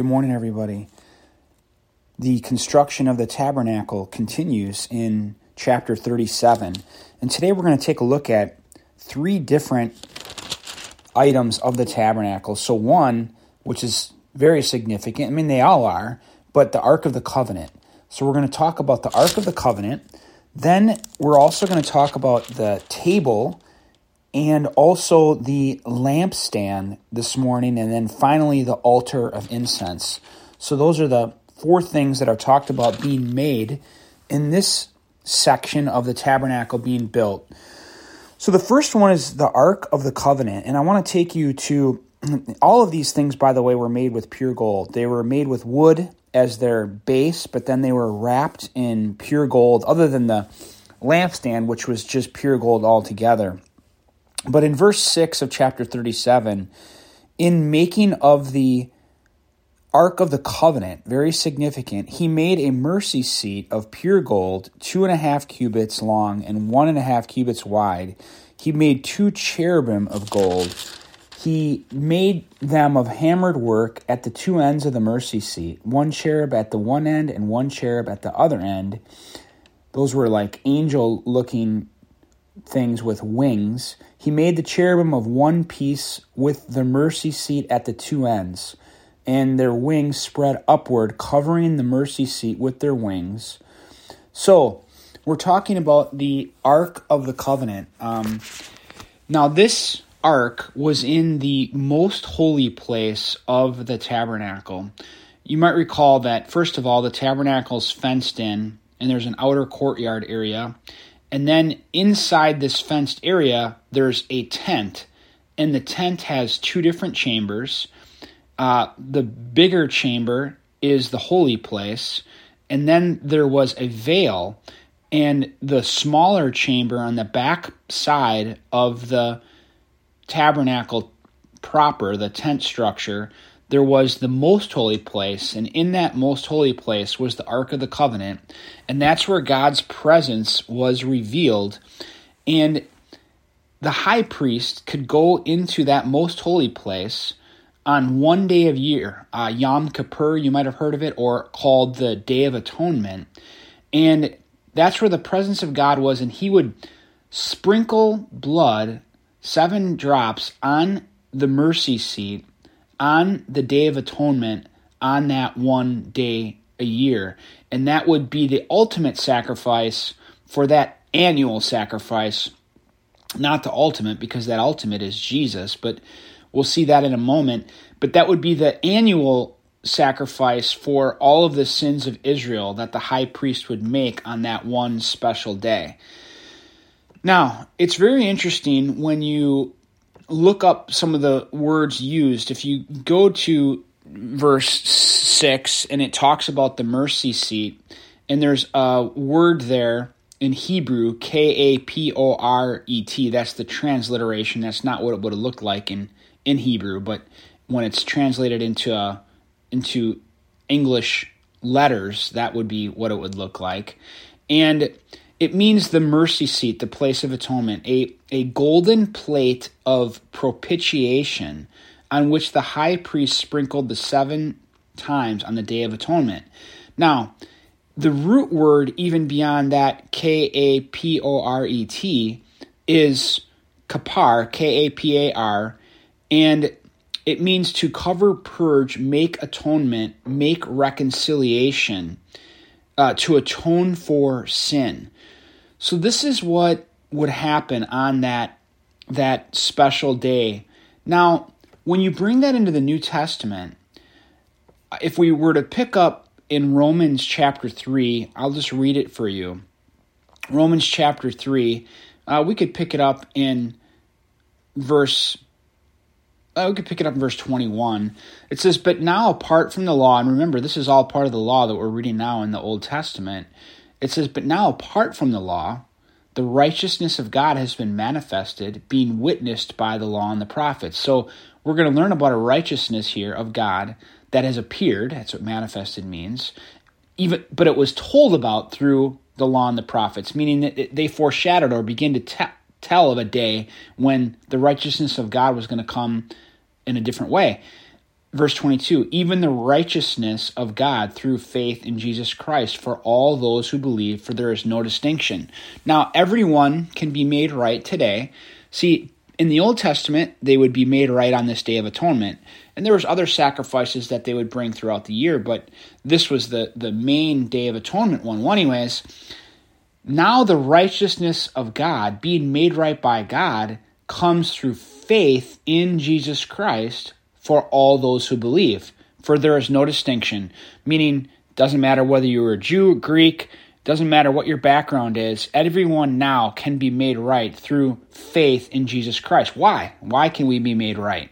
Good morning, everybody. The construction of the tabernacle continues in chapter 37. And today we're going to take a look at three different items of the tabernacle. So, one, which is very significant, I mean, they all are, but the Ark of the Covenant. So, we're going to talk about the Ark of the Covenant. Then, we're also going to talk about the table and also the lampstand this morning, and then finally the altar of incense. So, those are the four things that are talked about being made in this section of the tabernacle being built. So, the first one is the Ark of the Covenant, and I want to take you to all of these things, by the way, were made with pure gold. They were made with wood as their base, but then they were wrapped in pure gold, other than the lampstand, which was just pure gold altogether. But in verse 6 of chapter 37, in making of the Ark of the Covenant, very significant, he made a mercy seat of pure gold, two and a half cubits long and one and a half cubits wide. He made two cherubim of gold. He made them of hammered work at the two ends of the mercy seat, one cherub at the one end and one cherub at the other end. Those were like angel looking things with wings. He made the cherubim of one piece with the mercy seat at the two ends, and their wings spread upward, covering the mercy seat with their wings. So, we're talking about the Ark of the Covenant. Um, now, this ark was in the most holy place of the tabernacle. You might recall that, first of all, the tabernacle is fenced in, and there's an outer courtyard area. And then inside this fenced area, there's a tent, and the tent has two different chambers. Uh, the bigger chamber is the holy place, and then there was a veil, and the smaller chamber on the back side of the tabernacle proper, the tent structure, there was the most holy place, and in that most holy place was the Ark of the Covenant, and that's where God's presence was revealed. And the high priest could go into that most holy place on one day of year, uh, Yom Kippur, you might have heard of it, or called the Day of Atonement. And that's where the presence of God was, and he would sprinkle blood, seven drops, on the mercy seat on the Day of Atonement on that one day a year. And that would be the ultimate sacrifice for that annual sacrifice. Not the ultimate, because that ultimate is Jesus, but we'll see that in a moment. But that would be the annual sacrifice for all of the sins of Israel that the high priest would make on that one special day. Now, it's very interesting when you look up some of the words used. If you go to verse 6 and it talks about the mercy seat, and there's a word there in Hebrew, K A P O R E T. That's the transliteration. That's not what it would have looked like in, in Hebrew, but when it's translated into uh, into English letters, that would be what it would look like. And it means the mercy seat, the place of atonement, a, a golden plate of propitiation on which the high priest sprinkled the seven times on the Day of Atonement. Now, the root word, even beyond that, K A P O R E T, is kapar, K A P A R, and it means to cover, purge, make atonement, make reconciliation, uh, to atone for sin. So this is what would happen on that that special day. Now, when you bring that into the New Testament, if we were to pick up in Romans chapter 3, I'll just read it for you. Romans chapter 3, uh, we could pick it up in verse we could pick it up in verse 21. It says, But now, apart from the law, and remember, this is all part of the law that we're reading now in the Old Testament. It says, But now, apart from the law, the righteousness of God has been manifested, being witnessed by the law and the prophets. So we're going to learn about a righteousness here of God that has appeared. That's what manifested means. Even, but it was told about through the law and the prophets, meaning that they foreshadowed or begin to te- tell of a day when the righteousness of God was going to come in a different way. verse 22 even the righteousness of God through faith in Jesus Christ for all those who believe, for there is no distinction. Now, everyone can be made right today. See, in the Old Testament, they would be made right on this Day of Atonement. And there was other sacrifices that they would bring throughout the year, but this was the, the main Day of Atonement one. Well, anyways, now the righteousness of God, being made right by God, comes through faith in Jesus Christ for all those who believe. For there is no distinction, meaning doesn't matter whether you're a Jew, or Greek, doesn't matter what your background is, everyone now can be made right through faith in Jesus Christ. Why? Why can we be made right?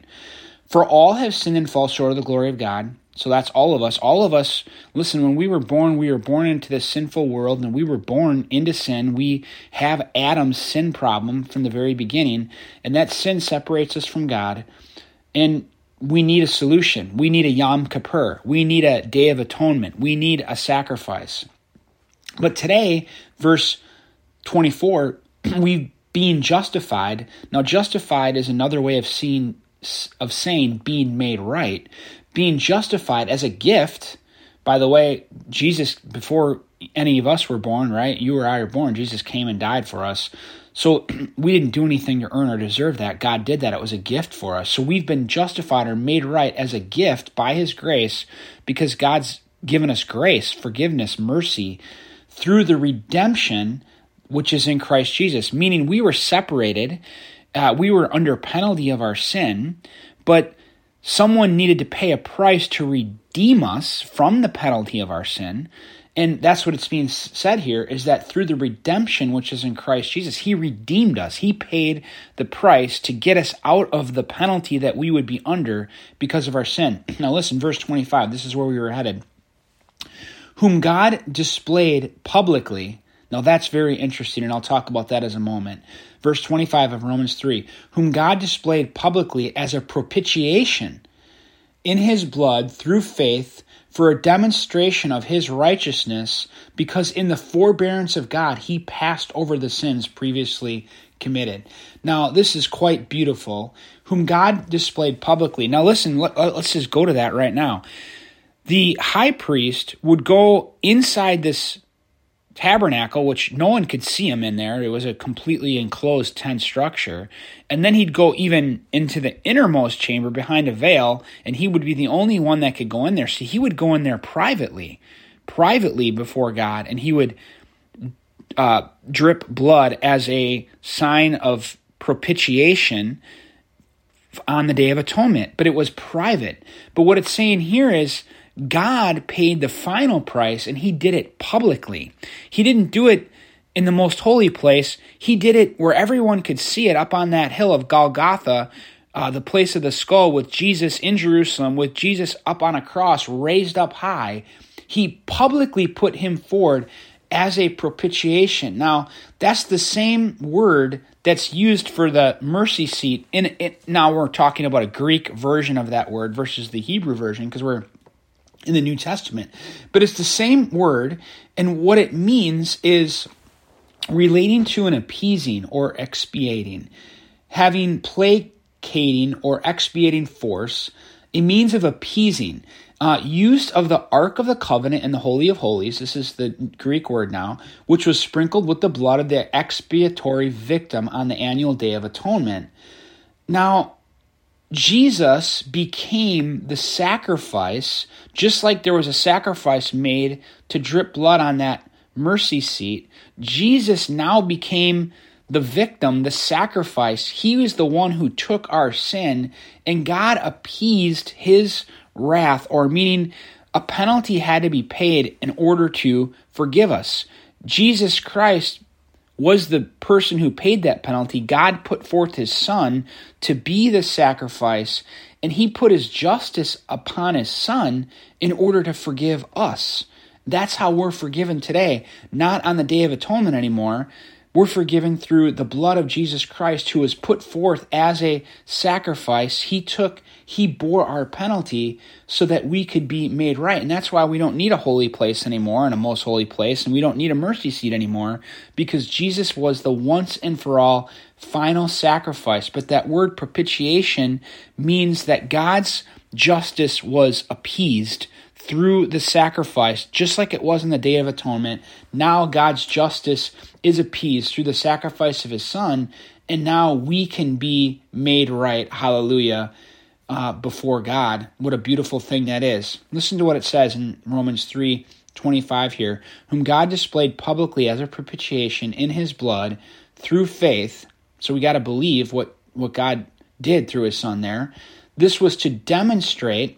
For all have sinned and fall short of the glory of God. So that's all of us. All of us, listen, when we were born, we were born into this sinful world and we were born into sin. We have Adam's sin problem from the very beginning, and that sin separates us from God. And we need a solution. We need a Yom Kippur. We need a Day of Atonement. We need a sacrifice. But today, verse 24, we being justified. Now, justified is another way of seeing of saying being made right, being justified as a gift. By the way, Jesus, before any of us were born, right? You or I are born. Jesus came and died for us. So we didn't do anything to earn or deserve that. God did that. It was a gift for us. So we've been justified or made right as a gift by His grace because God's given us grace, forgiveness, mercy through the redemption which is in Christ Jesus. Meaning we were separated, uh, we were under penalty of our sin, but someone needed to pay a price to redeem us from the penalty of our sin. And that's what it's being said here is that through the redemption which is in Christ Jesus, He redeemed us. He paid the price to get us out of the penalty that we would be under because of our sin. Now, listen, verse 25, this is where we were headed. Whom God displayed publicly. Now, that's very interesting, and I'll talk about that as a moment. Verse 25 of Romans 3 Whom God displayed publicly as a propitiation in His blood through faith for a demonstration of his righteousness, because in the forbearance of God he passed over the sins previously committed. Now, this is quite beautiful, whom God displayed publicly. Now, listen, let, us just go to that right now. The high priest would go inside this tabernacle, which no one could see him in there. It was a completely enclosed tent structure. And then he'd go even into the innermost chamber behind a veil, and he would be the only one that could go in there. So he would go in there privately, privately before God, and he would uh, drip blood as a sign of propitiation on the Day of Atonement. But it was private. But what it's saying here is God paid the final price and he did it publicly. He didn't do it in the most holy place, he did it where everyone could see it up on that hill of Golgotha, uh, the place of the skull, with Jesus in Jerusalem, with Jesus up on a cross, raised up high. He publicly put him forward as a propitiation. Now, that's the same word that's used for the mercy seat. In it, now we're talking about a Greek version of that word versus the Hebrew version because we're in the New Testament. But it's the same word, and what it means is relating to an appeasing or expiating, having placating or expiating force, a means of appeasing. Uh, used of the Ark of the Covenant and the Holy of Holies, this is the Greek word now, which was sprinkled with the blood of the expiatory victim on the annual Day of Atonement. Now, Jesus became the sacrifice, just like there was a sacrifice made to drip blood on that mercy seat. Jesus now became the victim, the sacrifice. He was the one who took our sin, and God appeased his wrath, or meaning a penalty had to be paid in order to forgive us. Jesus Christ was the person who paid that penalty. God put forth his son to be the sacrifice, and he put his justice upon his son in order to forgive us. That's how we're forgiven today, not on the Day of Atonement anymore. We're forgiven through the blood of Jesus Christ, who was put forth as a sacrifice. He took, He bore our penalty so that we could be made right. And that's why we don't need a holy place anymore and a most holy place, and we don't need a mercy seat anymore, because Jesus was the once and for all final sacrifice. But that word propitiation means that God's justice was appeased through the sacrifice, just like it was in the Day of Atonement. Now God's justice is appeased through the sacrifice of his Son, and now we can be made right. Hallelujah. Uh, before God. What a beautiful thing that is. Listen to what it says in Romans 3 25 here. Whom God displayed publicly as a propitiation in his blood through faith. So we got to believe what, what God did through his son there. This was to demonstrate,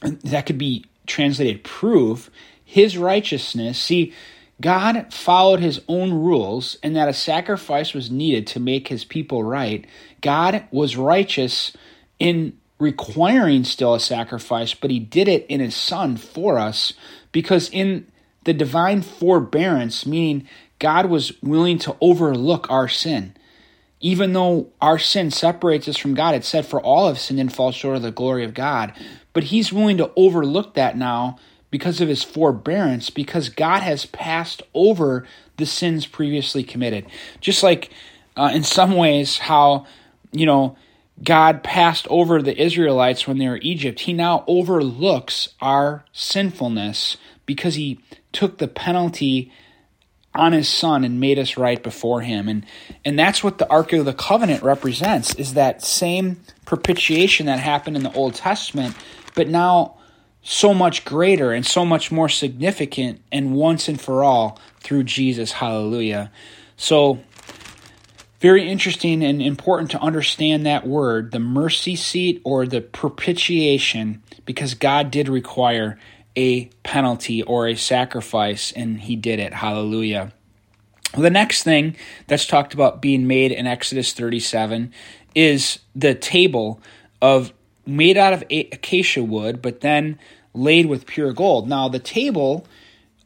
that could be translated prove, his righteousness. See, God followed his own rules and that a sacrifice was needed to make his people right. God was righteous in requiring still a sacrifice, but he did it in his son for us because in the divine forbearance, meaning God was willing to overlook our sin. Even though our sin separates us from God, it said, For all have sinned and fall short of the glory of God. But He's willing to overlook that now because of His forbearance, because God has passed over the sins previously committed. Just like uh, in some ways, how, you know, God passed over the Israelites when they were in Egypt, He now overlooks our sinfulness because He took the penalty on his son and made us right before him and and that's what the ark of the covenant represents is that same propitiation that happened in the old testament but now so much greater and so much more significant and once and for all through Jesus hallelujah so very interesting and important to understand that word the mercy seat or the propitiation because God did require a penalty or a sacrifice, and he did it. Hallelujah. The next thing that's talked about being made in Exodus 37 is the table of made out of acacia wood, but then laid with pure gold. Now, the table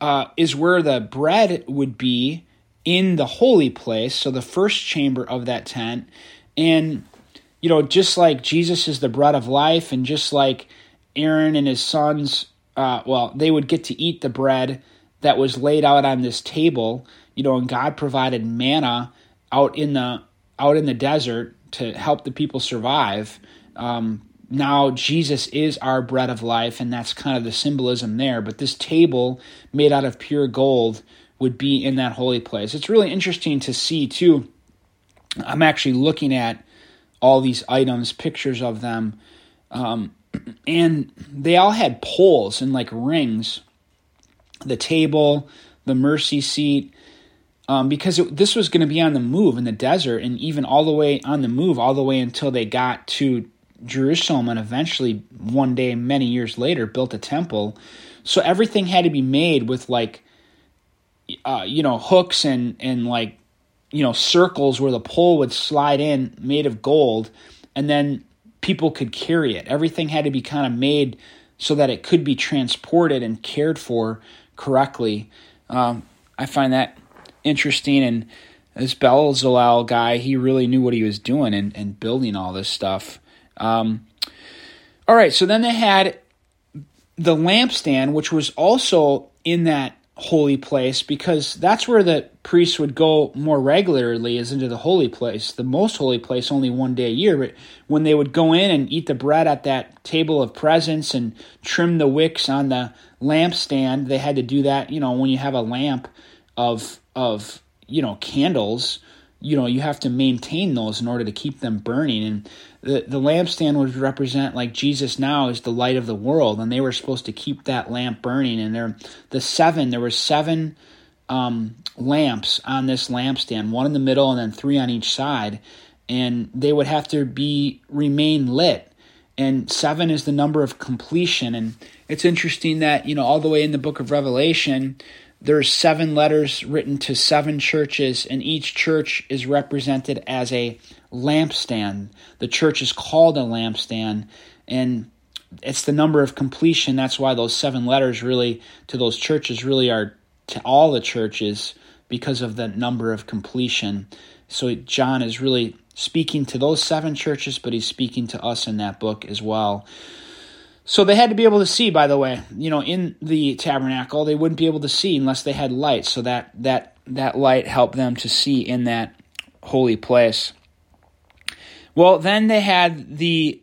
uh, is where the bread would be in the holy place, so the first chamber of that tent. And, you know, just like Jesus is the bread of life, and just like Aaron and his sons uh, well, they would get to eat the bread that was laid out on this table, you know, and God provided manna out in the out in the desert to help the people survive. Um, now Jesus is our bread of life, and that's kind of the symbolism there. But this table made out of pure gold would be in that holy place. It's really interesting to see too. I'm actually looking at all these items, pictures of them. Um, and they all had poles and like rings the table the mercy seat um, because it, this was going to be on the move in the desert and even all the way on the move all the way until they got to jerusalem and eventually one day many years later built a temple so everything had to be made with like uh, you know hooks and and like you know circles where the pole would slide in made of gold and then people could carry it. Everything had to be kind of made so that it could be transported and cared for correctly. Um, I find that interesting. And this Bezalel guy, he really knew what he was doing and, and building all this stuff. Um, all right, so then they had the lampstand, which was also in that holy place because that's where the priests would go more regularly is into the holy place the most holy place only one day a year. But when they would go in and eat the bread at that table of presence and trim the wicks on the lampstand they had to do that you know when you have a lamp of of you know candles you know you have to maintain those in order to keep them burning. And the, the lampstand would represent like jesus now is the light of the world and they were supposed to keep that lamp burning. And there the seven there were seven um, lamps on this lampstand one in the middle and then three on each side. And they would have to be remain lit. And seven is the number of completion. And it's interesting that you know all the way in the book of revelation there's seven letters written to seven churches, and each church is represented as a lampstand. The church is called a lampstand, and it's the number of completion. That's why those seven letters really to those churches really are to all the churches because of the number of completion. So John is really speaking to those seven churches, but he's speaking to us in that book as well. So they had to be able to see, by the way, you know, in the tabernacle, they wouldn't be able to see unless they had light. So that that that light helped them to see in that holy place. Well, then they had the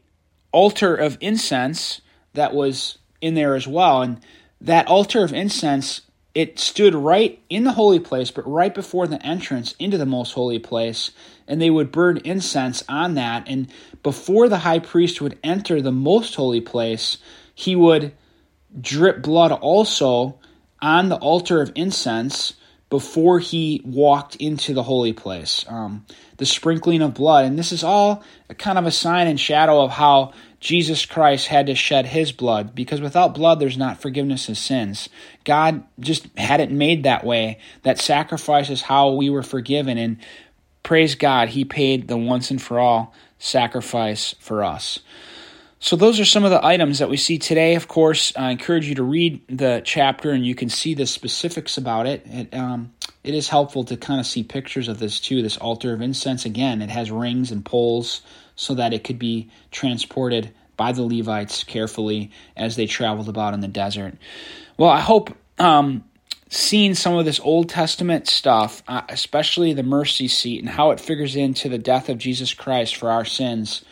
altar of incense that was in there as well. And that altar of incense, it stood right in the holy place, but right before the entrance into the most holy place. And they would burn incense on that. And before the high priest would enter the most holy place, he would drip blood also on the altar of incense before he walked into the holy place. Um, the sprinkling of blood. And this is all kind of a sign and shadow of how Jesus Christ had to shed his blood because without blood, there's not forgiveness of sins. God just had it made that way. That sacrifice is how we were forgiven. And praise God, he paid the once and for all sacrifice for us. So, those are some of the items that we see today. Of course, I encourage you to read the chapter and you can see the specifics about it. It, um, it is helpful to kind of see pictures of this too. This altar of incense, again, it has rings and poles so that it could be transported by the Levites carefully as they traveled about in the desert. Well, I hope um, seeing some of this Old Testament stuff, uh, especially the mercy seat and how it figures into the death of Jesus Christ for our sins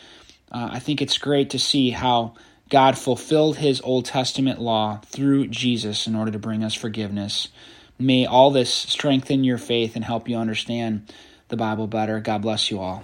uh, I think it's great to see how God fulfilled his Old Testament law through Jesus in order to bring us forgiveness. May all this strengthen your faith and help you understand the Bible better. God bless you all.